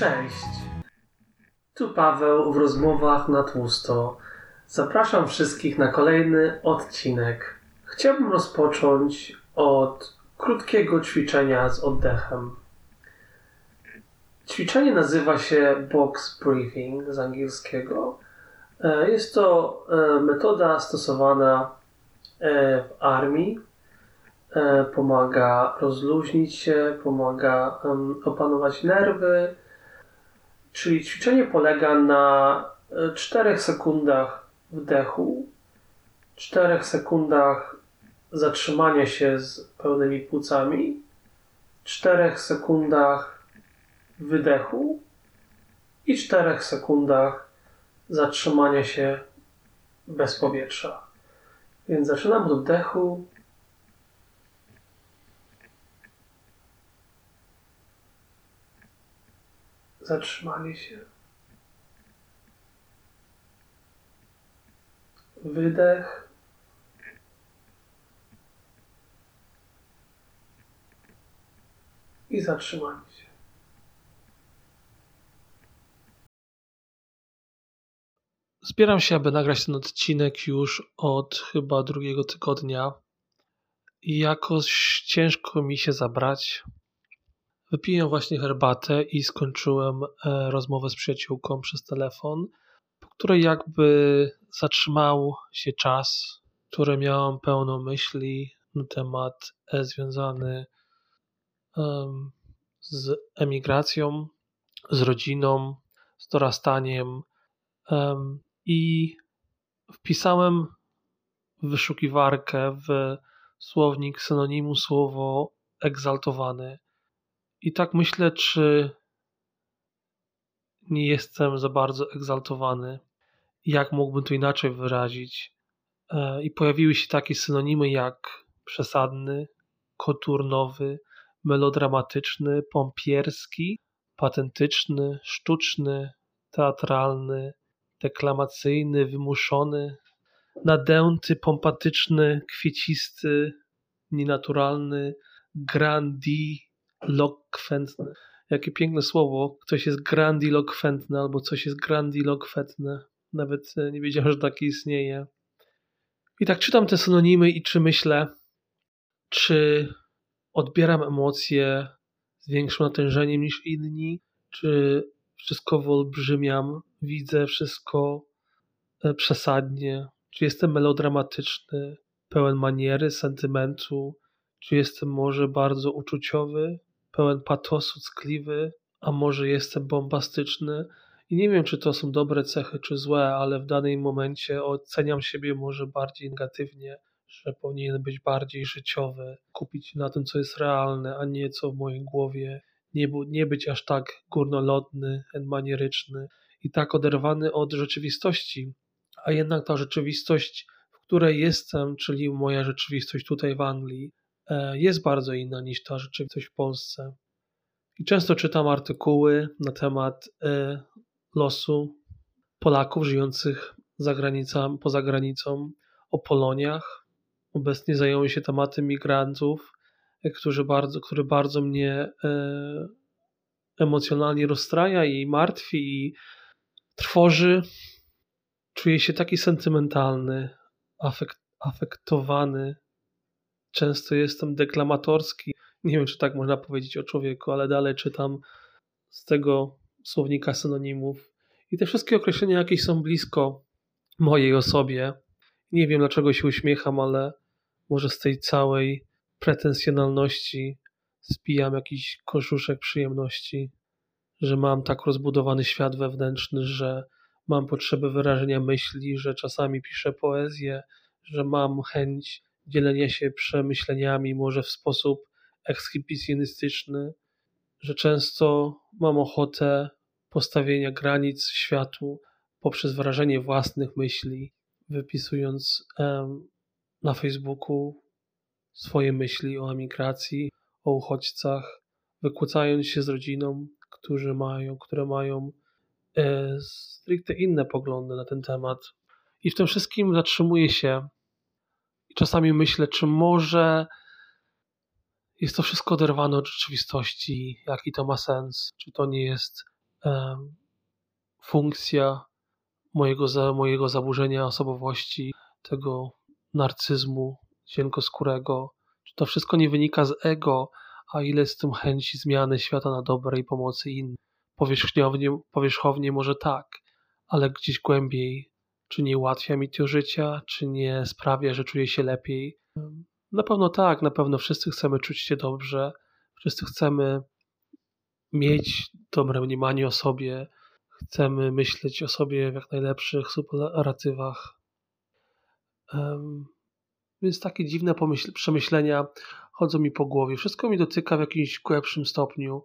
Cześć. Tu Paweł w rozmowach na tłusto. Zapraszam wszystkich na kolejny odcinek. Chciałbym rozpocząć od krótkiego ćwiczenia z oddechem. Ćwiczenie nazywa się box breathing z angielskiego. E, jest to e, metoda stosowana e, w armii. Pomaga rozluźnić się, pomaga opanować nerwy. Czyli ćwiczenie polega na 4 sekundach wdechu, 4 sekundach zatrzymania się z pełnymi płucami, 4 sekundach wydechu i 4 sekundach zatrzymania się bez powietrza. Więc zaczynam od oddechu. Zatrzymanie się. Wydech. I zatrzymanie się. Zbieram się, aby nagrać ten odcinek już od chyba drugiego tygodnia i jakoś ciężko mi się zabrać. Wypiłem właśnie herbatę i skończyłem e, rozmowę z przyjaciółką przez telefon, po której jakby zatrzymał się czas, który miałem pełno myśli na temat e, związany z emigracją, z rodziną, z dorastaniem i wpisałem w wyszukiwarkę w słownik synonimu słowo egzaltowany. I tak myślę, czy nie jestem za bardzo egzaltowany. Jak mógłbym to inaczej wyrazić? E, I pojawiły się takie synonimy jak przesadny, koturnowy, melodramatyczny, pompierski, patentyczny, sztuczny, teatralny, deklamacyjny, wymuszony, nadęty, pompatyczny, kwiecisty, nienaturalny, grandilokwentny. Jakie piękne słowo. Ktoś jest grandilokwentny albo coś jest grandilokwentne. Nawet e, nie wiedziałem, że takie istnieje. I tak czytam te synonimy i czy myślę, czy odbieram emocje z większym natężeniem niż inni, czy wszystko wyolbrzymiam, widzę wszystko e, przesadnie, czy jestem melodramatyczny, pełen maniery, sentymentu, czy jestem może bardzo uczuciowy, pełen patosu, ckliwy, a może jestem bombastyczny. I nie wiem, czy to są dobre cechy, czy złe, ale w danym momencie oceniam siebie może bardziej negatywnie, że powinien być bardziej życiowy, kupić na tym, co jest realne, a nie co w mojej głowie nie, nie być aż tak górnolotny, manieryczny i tak oderwany od rzeczywistości. A jednak ta rzeczywistość, w której jestem, czyli moja rzeczywistość tutaj w Anglii, jest bardzo inna niż ta rzeczywistość w Polsce. I często czytam artykuły na temat e, losu Polaków żyjących za granicą, poza granicą, o Poloniach. Obecnie zajęły się tematem migrantów który bardzo, który bardzo mnie e, emocjonalnie rozstraja i martwi i trwoży. Czuję się taki sentymentalny, afekt, afektowany. Często jestem deklamatorski. Nie wiem, czy tak można powiedzieć o człowieku, ale dalej czytam z tego słownika synonimów. I te wszystkie określenia jakieś są blisko mojej osobie. Nie wiem, dlaczego się uśmiecham, ale może z tej całej pretensjonalności spijam jakiś koszuszek przyjemności, że mam tak rozbudowany świat wewnętrzny, że mam potrzebę wyrażenia myśli, że czasami piszę poezję, że mam chęć dzielenia się przemyśleniami, może w sposób ekshibicjonistyczny, że często mam ochotę postawienia granic światu poprzez wyrażenie własnych myśli, wypisując um, na Facebooku swoje myśli o emigracji, o uchodźcach, wykłócając się z rodziną, którzy mają, które mają e, stricte inne poglądy na ten temat. I w tym wszystkim zatrzymuję się i czasami myślę, czy może jest to wszystko oderwane od rzeczywistości, jaki to ma sens, czy to nie jest funkcja mojego, za, mojego zaburzenia osobowości, tego narcyzmu cienkoskórego. Czy to wszystko nie wynika z ego, a ile z tym chęci zmiany świata na dobre i pomocy innym? Powierzchownie, powierzchownie może tak, ale gdzieś głębiej, czy nie ułatwia mi to życia, czy nie sprawia, że czuję się lepiej? Na pewno tak, na pewno wszyscy chcemy czuć się dobrze, wszyscy chcemy mieć dobre mniemanie o sobie, chcemy myśleć o sobie w jak najlepszych superlatywach. Więc takie dziwne przemyślenia chodzą mi po głowie. Wszystko mi dotyka w jakimś głębszym stopniu.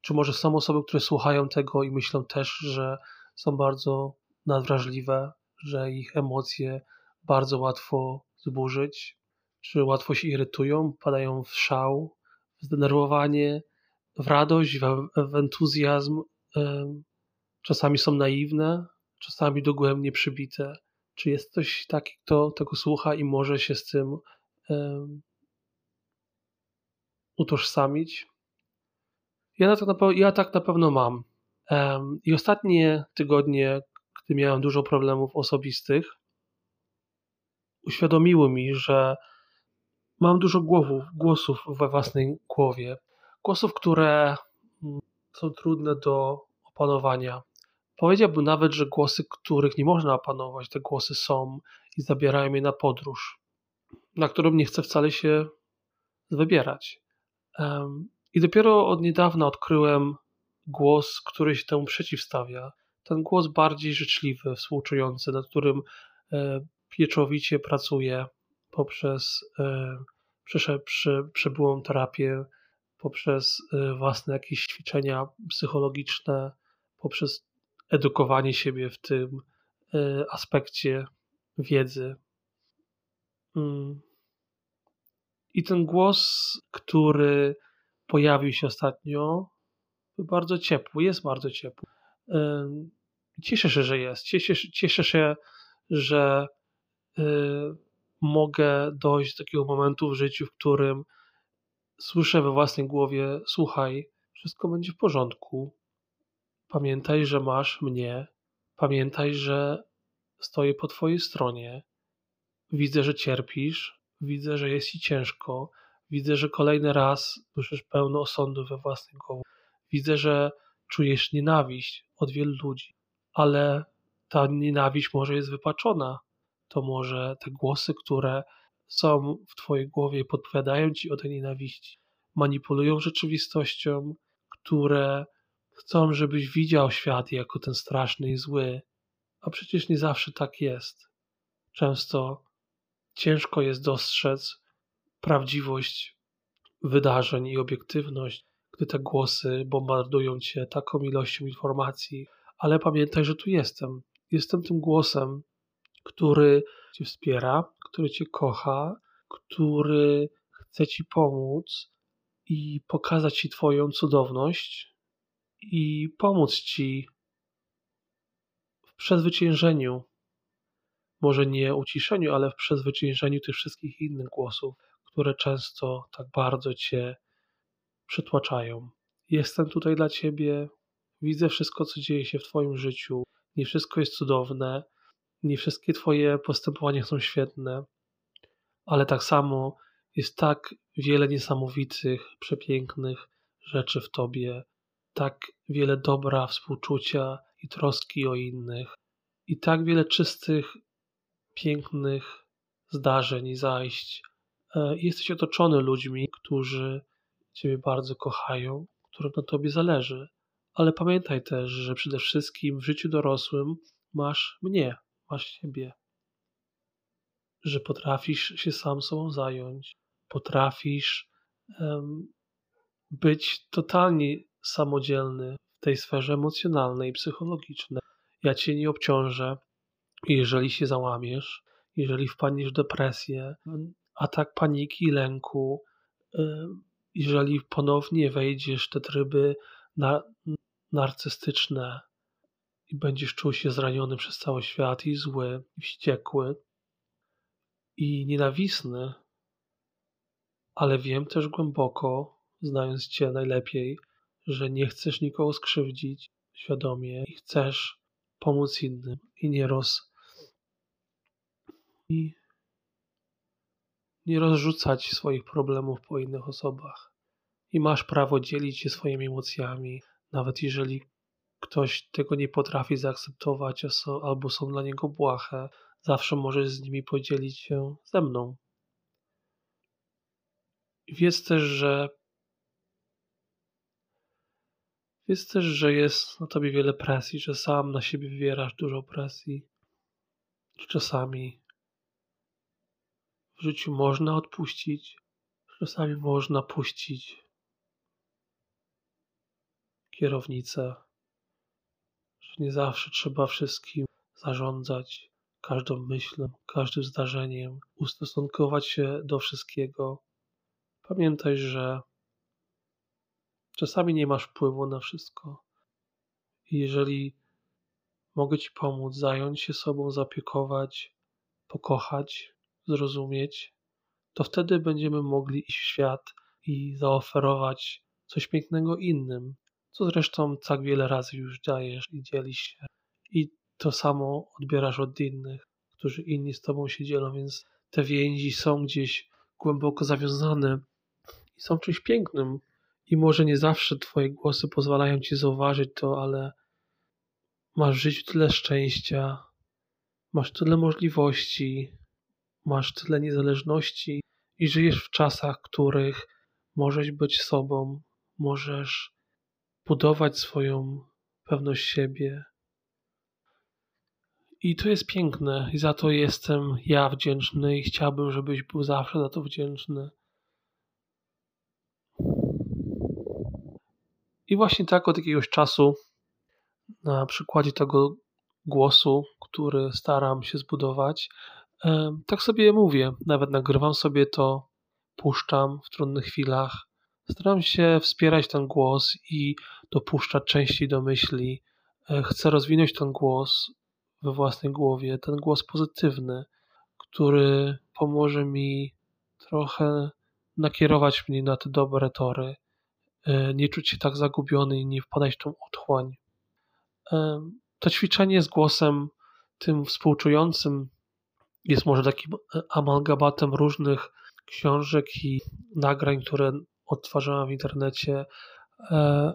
Czy może są osoby, które słuchają tego i myślą też, że są bardzo nadwrażliwe, że ich emocje bardzo łatwo zburzyć, czy łatwo się irytują, padają w szał, w zdenerwowanie, w radość, w, entuzjazm. Czasami są naiwne, czasami dogłębnie przybite. Czy jest ktoś taki, kto tego słucha i może się z tym um, utożsamić? Ja tak, na, ja tak na pewno mam. Um, I ostatnie tygodnie, gdy miałem dużo problemów osobistych, uświadomiły mi, że mam dużo głowów, głosów we własnej głowie. Głosów, które mm, są trudne do opanowania. Powiedziałbym nawet, że głosy, których nie można opanować, te głosy są i zabierają mnie na podróż, na którą nie chcę wcale się wybierać. I dopiero od niedawna odkryłem głos, który się temu przeciwstawia. Ten głos bardziej życzliwy, współczujący, nad którym e, pieczowicie pracuję poprzez e, przebyłą terapię, poprzez e, własne jakieś ćwiczenia psychologiczne, poprzez edukowanie siebie w tym aspekcie wiedzy. Mm. I ten głos, który pojawił się ostatnio, był bardzo ciepły, jest bardzo ciepły. Cieszę się, że jest. Cieszę, cieszę się, że e, mogę dojść do takiego momentu w życiu, w którym słyszę we własnej głowie: Słuchaj, wszystko będzie w porządku, Pamiętaj, że masz mnie. Pamiętaj, że stoję po Twojej stronie. Widzę, że cierpisz. Widzę, że jest Ci ciężko. Widzę, że kolejny raz słyszysz pełno osądu we własnej głowie. Widzę, że czujesz nienawiść od wielu ludzi, ale ta nienawiść może jest wypaczona. To może te głosy, które są w Twojej głowie, podpowiadają Ci o tej nienawiści, manipulują rzeczywistością, które Chcą, żebyś widział świat jako ten straszny i zły, a przecież nie zawsze tak jest. Często ciężko jest dostrzec prawdziwość wydarzeń i obiektywność, gdy te głosy bombardują cię taką ilością informacji, ale pamiętaj, że tu jestem. Jestem tym głosem, który cię wspiera, który cię kocha, który chce ci pomóc i pokazać ci Twoją cudowność, i pomóc Ci w przezwyciężeniu, może nie uciszeniu, ale w przezwyciężeniu tych wszystkich innych głosów, które często tak bardzo Cię przytłaczają. Jestem tutaj dla Ciebie, widzę wszystko, co dzieje się w Twoim życiu. Nie wszystko jest cudowne, nie wszystkie Twoje postępowania są świetne, ale tak samo jest tak wiele niesamowitych, przepięknych rzeczy w Tobie, tak wiele dobra, współczucia i troski o innych, i tak wiele czystych, pięknych zdarzeń i zajść. E, jesteś otoczony ludźmi, którzy Ciebie bardzo kochają, którym na Tobie zależy. Ale pamiętaj też, że przede wszystkim w życiu dorosłym masz mnie, masz siebie. Że potrafisz się sam sobą zająć, potrafisz um, być totalnie samodzielny w tej sferze emocjonalnej i psychologicznej. Ja cię nie obciążę, jeżeli się załamiesz, jeżeli wpadniesz w depresję, atak paniki, lęku, jeżeli ponownie wejdziesz w te tryby na, narcystyczne i będziesz czuł się zraniony przez cały świat i zły, i wściekły, i nienawistny, ale wiem też głęboko, znając Cię najlepiej, że nie chcesz nikogo skrzywdzić świadomie i chcesz pomóc innym i nie roz i nie rozrzucać swoich problemów po innych osobach. I masz prawo dzielić się swoimi emocjami, nawet jeżeli ktoś tego nie potrafi zaakceptować albo są dla niego błahe, zawsze możesz z nimi podzielić się ze mną. Wiedz też, że wiedz też, że jest na tobie wiele presji, że sam na siebie wywierasz dużo presji. Czasami w życiu można odpuścić, czasami można puścić kierownicę, że nie zawsze trzeba wszystkim zarządzać, każdą myślą, każdym zdarzeniem, ustosunkować się do wszystkiego. Pamiętaj, że czasami nie masz wpływu na wszystko. I jeżeli mogę Ci pomóc, zająć się sobą, zapiekować, pokochać, zrozumieć, to wtedy będziemy mogli iść w świat i zaoferować coś pięknego innym, co zresztą tak wiele razy już dajesz i dzielisz się. I to samo odbierasz od innych, którzy inni z tobą się dzielą, więc te więzi są gdzieś głęboko zawiązane i są czymś pięknym. I może nie zawsze twoje głosy pozwalają ci zauważyć to, ale masz w życiu tyle szczęścia, masz tyle możliwości, masz tyle niezależności i żyjesz w czasach, których możesz być sobą, możesz budować swoją pewność siebie. I to jest piękne, i za to jestem ja wdzięczny, i chciałbym, żebyś był zawsze za to wdzięczny. I właśnie tak od jakiegoś czasu, na przykładzie tego głosu, który staram się zbudować, tak sobie mówię, nawet nagrywam sobie to, puszczam w trudnych chwilach. Staram się wspierać ten głos i dopuszczać częściej do myśli. E, chcę rozwinąć ten głos we własnej głowie, ten głos pozytywny, który pomoże mi trochę nakierować mnie na te dobre tory, e, nie czuć się tak zagubiony i nie wpadać w tą otchłań. To ćwiczenie z głosem tym współczującym jest może takim amalgamatem różnych książek i nagrań, które odtwarzałem w internecie, e,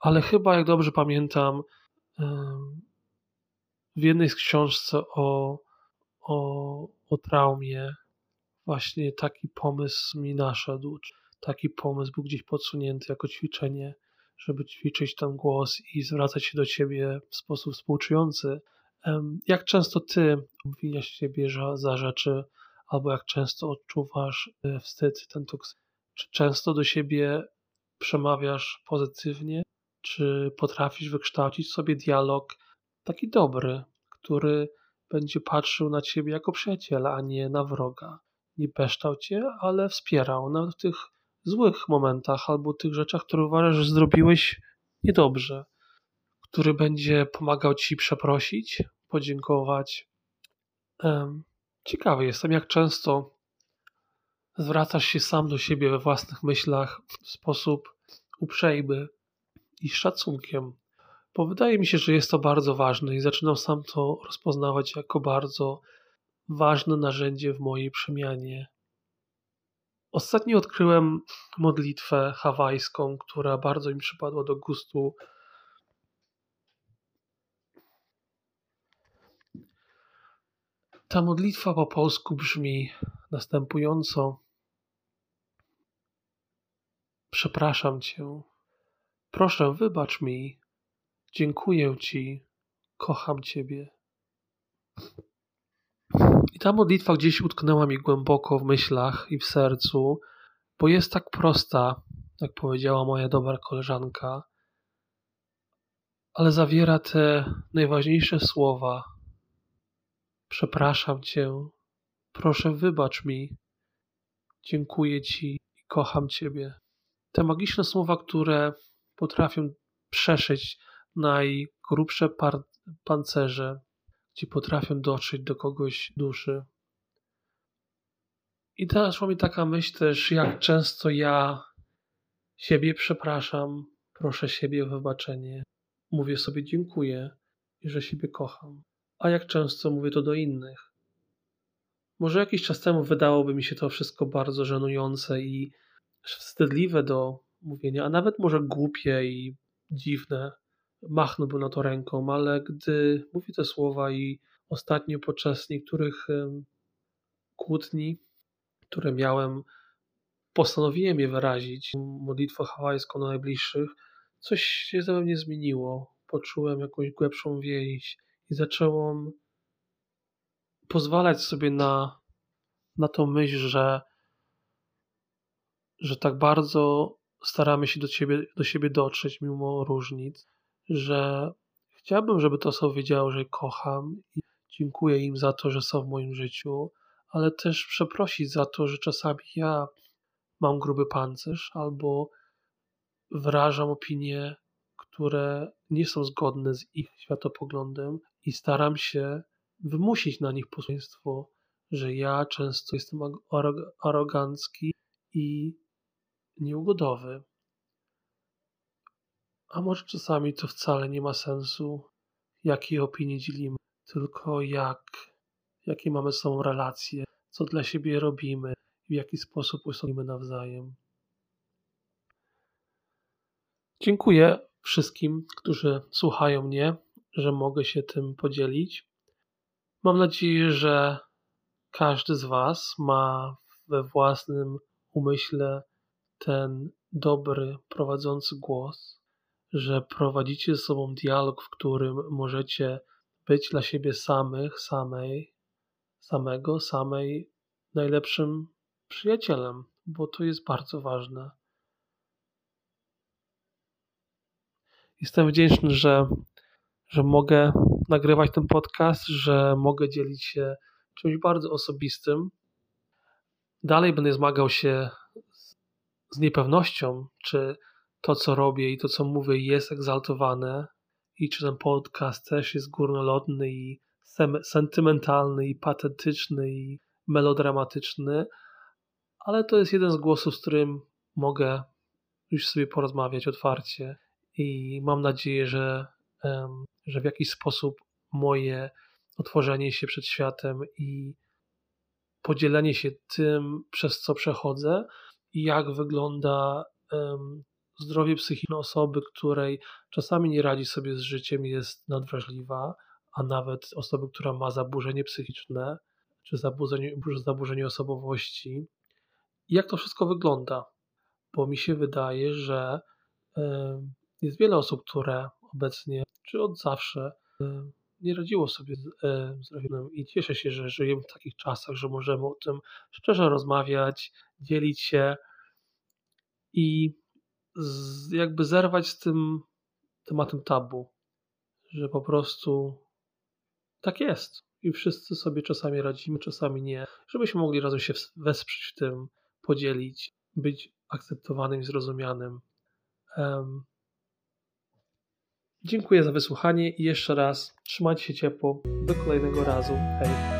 ale chyba, jak dobrze pamiętam, w jednej z książce o, o, o traumie właśnie taki pomysł mi naszedł, taki pomysł był gdzieś podsunięty jako ćwiczenie, żeby ćwiczyć ten głos i zwracać się do ciebie w sposób współczujący, jak często ty obwiniasz siebie za rzeczy, albo jak często odczuwasz e, wstyd, ten toks? Czy często do siebie przemawiasz pozytywnie? Czy potrafisz wykształcić sobie dialog taki dobry, który będzie patrzył na ciebie jako przyjaciela, a nie na wroga? Nie peszczał cię, ale wspierał nawet w tych złych momentach albo tych rzeczach, które uważasz, że zrobiłeś niedobrze, który będzie pomagał ci przeprosić, podziękować. Ciekawy jestem, jak często zwracasz się sam do siebie we własnych myślach w sposób uprzejmy i z szacunkiem. Bo wydaje mi się, że jest to bardzo ważne i zaczynam sam to rozpoznawać jako bardzo ważne narzędzie w mojej przemianie. Ostatnio odkryłem modlitwę hawajską, która bardzo mi przypadła do gustu Ta modlitwa po polsku brzmi następująco: Przepraszam Cię, proszę, wybacz mi, dziękuję Ci, kocham Ciebie. I ta modlitwa gdzieś utknęła mi głęboko w myślach i w sercu, bo jest tak prosta, jak powiedziała moja dobra koleżanka, ale zawiera te najważniejsze słowa. Przepraszam cię, proszę wybacz mi, dziękuję ci i kocham ciebie. Te magiczne słowa, które potrafią przeszyć najgrubsze pancerze, gdzie potrafią dotrzeć do kogoś duszy. I teraz mi taka myśl też, jak często ja siebie przepraszam, proszę siebie o wybaczenie, mówię sobie dziękuję i że siebie kocham. A jak często mówię to do innych? Może jakiś czas temu wydałoby mi się to wszystko bardzo żenujące i wstydliwe do mówienia, a nawet może głupie i dziwne. Machnąłbym na to ręką, ale gdy mówię te słowa i ostatnio podczas niektórych kłótni, które miałem, postanowiłem je wyrazić, modlitwę hawajską na najbliższych, coś się ze mnie zmieniło. Poczułem jakąś głębszą więź i zacząłem pozwalać sobie na, na tą myśl, że, że tak bardzo staramy się do, ciebie, do siebie dotrzeć mimo różnic, że chciałbym, żeby to osoby wiedziały, że kocham i dziękuję im za to, że są w moim życiu, ale też przeprosić za to, że czasami ja mam gruby pancerz albo wyrażam opinie, które nie są zgodne z ich światopoglądem i staram się wymusić na nich posłuszeństwo, że ja często jestem arogancki i nieugodowy. A może czasami to wcale nie ma sensu, jakie opinie dzielimy, tylko jak, jakie mamy sobą relacje, co dla siebie robimy, w jaki sposób usługujemy nawzajem. Dziękuję wszystkim, którzy słuchają mnie, że mogę się tym podzielić. Mam nadzieję, że każdy z Was ma we własnym umyśle ten dobry, prowadzący głos, że prowadzicie ze sobą dialog, w którym możecie być dla siebie samych, samej, samego, samej najlepszym przyjacielem, bo to jest bardzo ważne. Jestem wdzięczny, że, że mogę nagrywać ten podcast, że mogę dzielić się czymś bardzo osobistym. Dalej będę zmagał się z niepewnością, czy to, co robię i to, co mówię, jest egzaltowane i czy ten podcast też jest górnolotny i sentymentalny i patetyczny i melodramatyczny, ale to jest jeden z głosów, z którym mogę już sobie porozmawiać otwarcie i mam nadzieję, że, że w jakiś sposób moje otworzenie się przed światem i podzielenie się tym, przez co przechodzę jak wygląda zdrowie psychiczne osoby, której czasami nie radzi sobie z życiem, jest nadwrażliwa, a nawet osoby, która ma zaburzenie psychiczne czy zaburzenie, zaburzenie osobowości. Jak to wszystko wygląda? Bo mi się wydaje, że jest wiele osób, które obecnie, czy od zawsze, nie radziło sobie z zdrowiem i cieszę się, że żyjemy w takich czasach, że możemy o tym szczerze rozmawiać, dzielić się i jakby zerwać z tym tematem tabu, że po prostu tak jest i wszyscy sobie czasami radzimy, czasami nie, żebyśmy mogli razem się wesprzeć w tym, podzielić, być akceptowanym i zrozumianym. Um, dziękuję za wysłuchanie i jeszcze raz trzymajcie się ciepło. Do kolejnego razu. Hej.